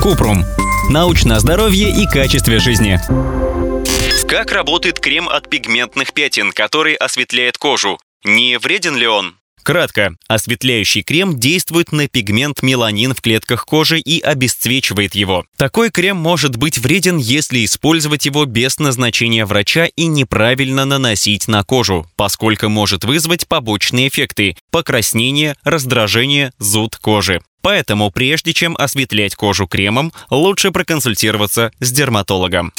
Купрум. Научное здоровье и качестве жизни. Как работает крем от пигментных пятен, который осветляет кожу? Не вреден ли он? Кратко, осветляющий крем действует на пигмент меланин в клетках кожи и обесцвечивает его. Такой крем может быть вреден, если использовать его без назначения врача и неправильно наносить на кожу, поскольку может вызвать побочные эффекты – покраснение, раздражение, зуд кожи. Поэтому прежде чем осветлять кожу кремом, лучше проконсультироваться с дерматологом.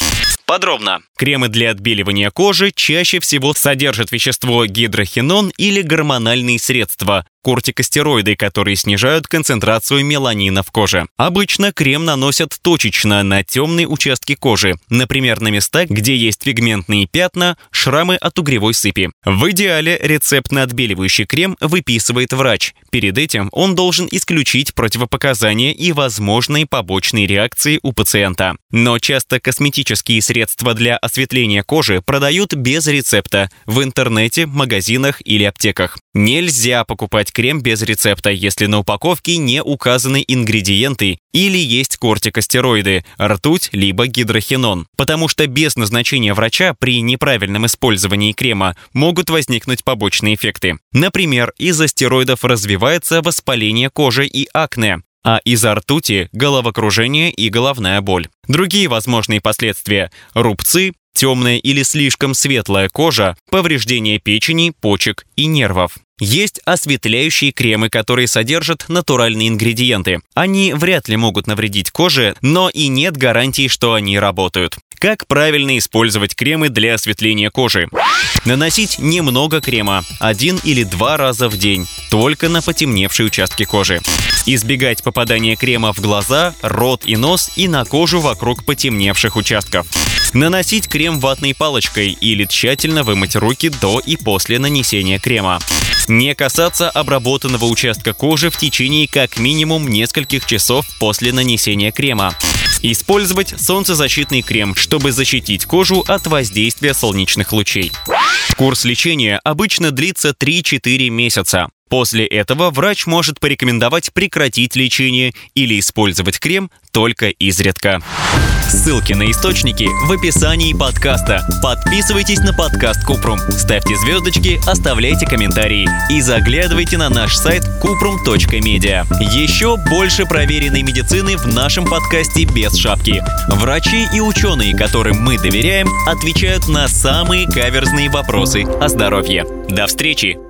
Подробно. Кремы для отбеливания кожи чаще всего содержат вещество гидрохинон или гормональные средства, кортикостероиды, которые снижают концентрацию меланина в коже. Обычно крем наносят точечно на темные участки кожи, например, на места, где есть пигментные пятна, шрамы от угревой сыпи. В идеале рецепт на отбеливающий крем выписывает врач. Перед этим он должен исключить противопоказания и возможные побочные реакции у пациента. Но часто косметические средства для осветления кожи продают без рецепта в интернете, магазинах или аптеках. Нельзя покупать крем без рецепта, если на упаковке не указаны ингредиенты или есть кортикостероиды, ртуть либо гидрохинон. Потому что без назначения врача при неправильном использовании крема могут возникнуть побочные эффекты. Например, из-за стероидов развивается воспаление кожи и акне, а из-за ртути – головокружение и головная боль. Другие возможные последствия – рубцы, темная или слишком светлая кожа, повреждение печени, почек и нервов. Есть осветляющие кремы, которые содержат натуральные ингредиенты. Они вряд ли могут навредить коже, но и нет гарантии, что они работают. Как правильно использовать кремы для осветления кожи? Наносить немного крема, один или два раза в день, только на потемневшие участки кожи. Избегать попадания крема в глаза, рот и нос и на кожу вокруг потемневших участков. Наносить крем ватной палочкой или тщательно вымыть руки до и после нанесения крема. Не касаться обработанного участка кожи в течение как минимум нескольких часов после нанесения крема. Использовать солнцезащитный крем, чтобы защитить кожу от воздействия солнечных лучей. Курс лечения обычно длится 3-4 месяца. После этого врач может порекомендовать прекратить лечение или использовать крем только изредка. Ссылки на источники в описании подкаста. Подписывайтесь на подкаст Купрум, ставьте звездочки, оставляйте комментарии и заглядывайте на наш сайт kuprum.media. Еще больше проверенной медицины в нашем подкасте без шапки. Врачи и ученые, которым мы доверяем, отвечают на самые каверзные вопросы о здоровье. До встречи!